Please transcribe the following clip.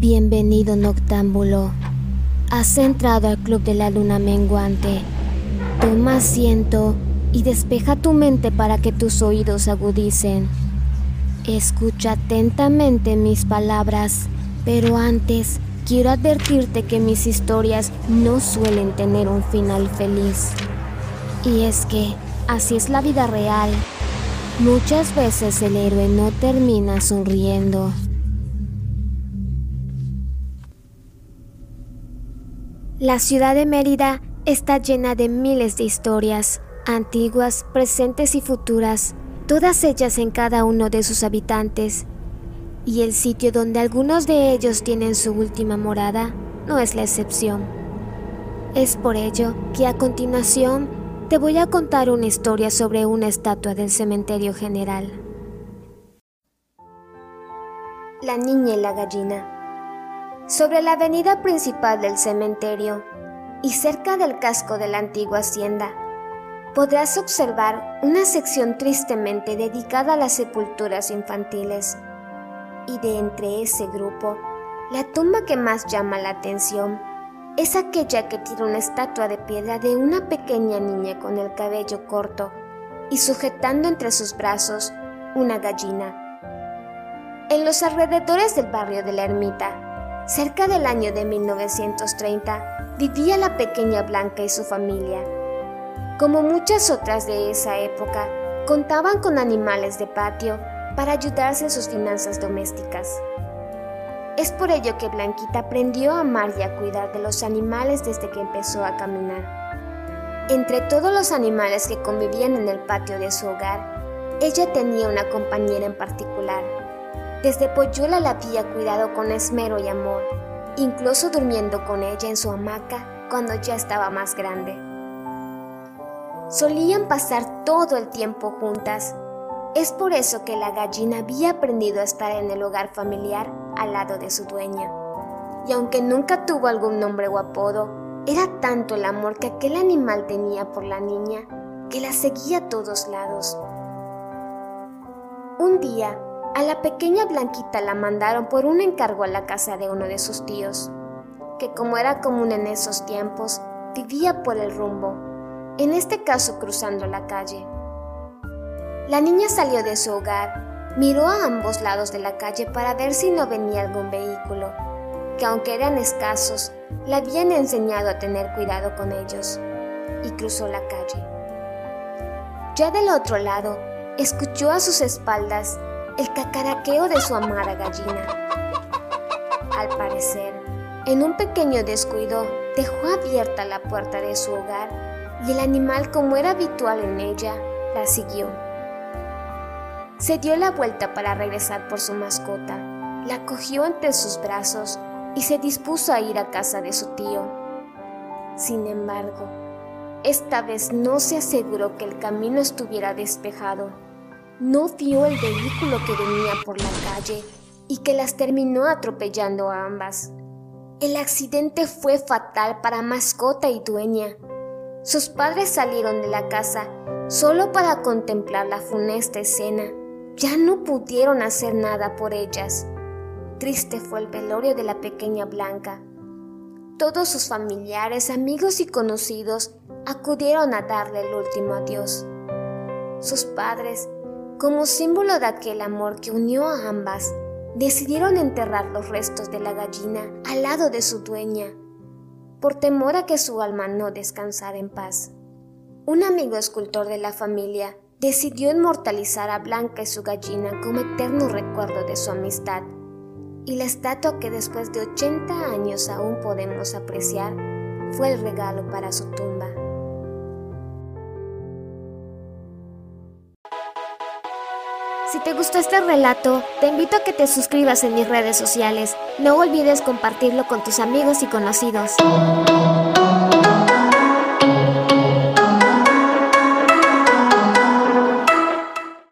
Bienvenido noctámbulo. Has entrado al Club de la Luna Menguante. Toma asiento y despeja tu mente para que tus oídos agudicen. Escucha atentamente mis palabras, pero antes quiero advertirte que mis historias no suelen tener un final feliz. Y es que así es la vida real. Muchas veces el héroe no termina sonriendo. La ciudad de Mérida está llena de miles de historias, antiguas, presentes y futuras, todas ellas en cada uno de sus habitantes. Y el sitio donde algunos de ellos tienen su última morada no es la excepción. Es por ello que a continuación te voy a contar una historia sobre una estatua del cementerio general. La niña y la gallina. Sobre la avenida principal del cementerio y cerca del casco de la antigua hacienda, podrás observar una sección tristemente dedicada a las sepulturas infantiles. Y de entre ese grupo, la tumba que más llama la atención es aquella que tiene una estatua de piedra de una pequeña niña con el cabello corto y sujetando entre sus brazos una gallina. En los alrededores del barrio de la ermita, Cerca del año de 1930 vivía la pequeña Blanca y su familia. Como muchas otras de esa época, contaban con animales de patio para ayudarse en sus finanzas domésticas. Es por ello que Blanquita aprendió a amar y a cuidar de los animales desde que empezó a caminar. Entre todos los animales que convivían en el patio de su hogar, ella tenía una compañera en particular, desde Poyula la había cuidado con esmero y amor, incluso durmiendo con ella en su hamaca cuando ya estaba más grande. Solían pasar todo el tiempo juntas. Es por eso que la gallina había aprendido a estar en el hogar familiar al lado de su dueña. Y aunque nunca tuvo algún nombre o apodo, era tanto el amor que aquel animal tenía por la niña que la seguía a todos lados. Un día, a la pequeña Blanquita la mandaron por un encargo a la casa de uno de sus tíos, que como era común en esos tiempos, vivía por el rumbo, en este caso cruzando la calle. La niña salió de su hogar, miró a ambos lados de la calle para ver si no venía algún vehículo, que aunque eran escasos, le habían enseñado a tener cuidado con ellos, y cruzó la calle. Ya del otro lado, escuchó a sus espaldas el cacaraqueo de su amada gallina. Al parecer, en un pequeño descuido, dejó abierta la puerta de su hogar y el animal, como era habitual en ella, la siguió. Se dio la vuelta para regresar por su mascota, la cogió entre sus brazos y se dispuso a ir a casa de su tío. Sin embargo, esta vez no se aseguró que el camino estuviera despejado no vio el vehículo que venía por la calle y que las terminó atropellando a ambas. El accidente fue fatal para mascota y dueña. Sus padres salieron de la casa solo para contemplar la funesta escena. Ya no pudieron hacer nada por ellas. Triste fue el velorio de la pequeña Blanca. Todos sus familiares, amigos y conocidos acudieron a darle el último adiós. Sus padres como símbolo de aquel amor que unió a ambas, decidieron enterrar los restos de la gallina al lado de su dueña, por temor a que su alma no descansara en paz. Un amigo escultor de la familia decidió inmortalizar a Blanca y su gallina como eterno recuerdo de su amistad, y la estatua que después de 80 años aún podemos apreciar fue el regalo para su tumba. Si te gustó este relato, te invito a que te suscribas en mis redes sociales. No olvides compartirlo con tus amigos y conocidos.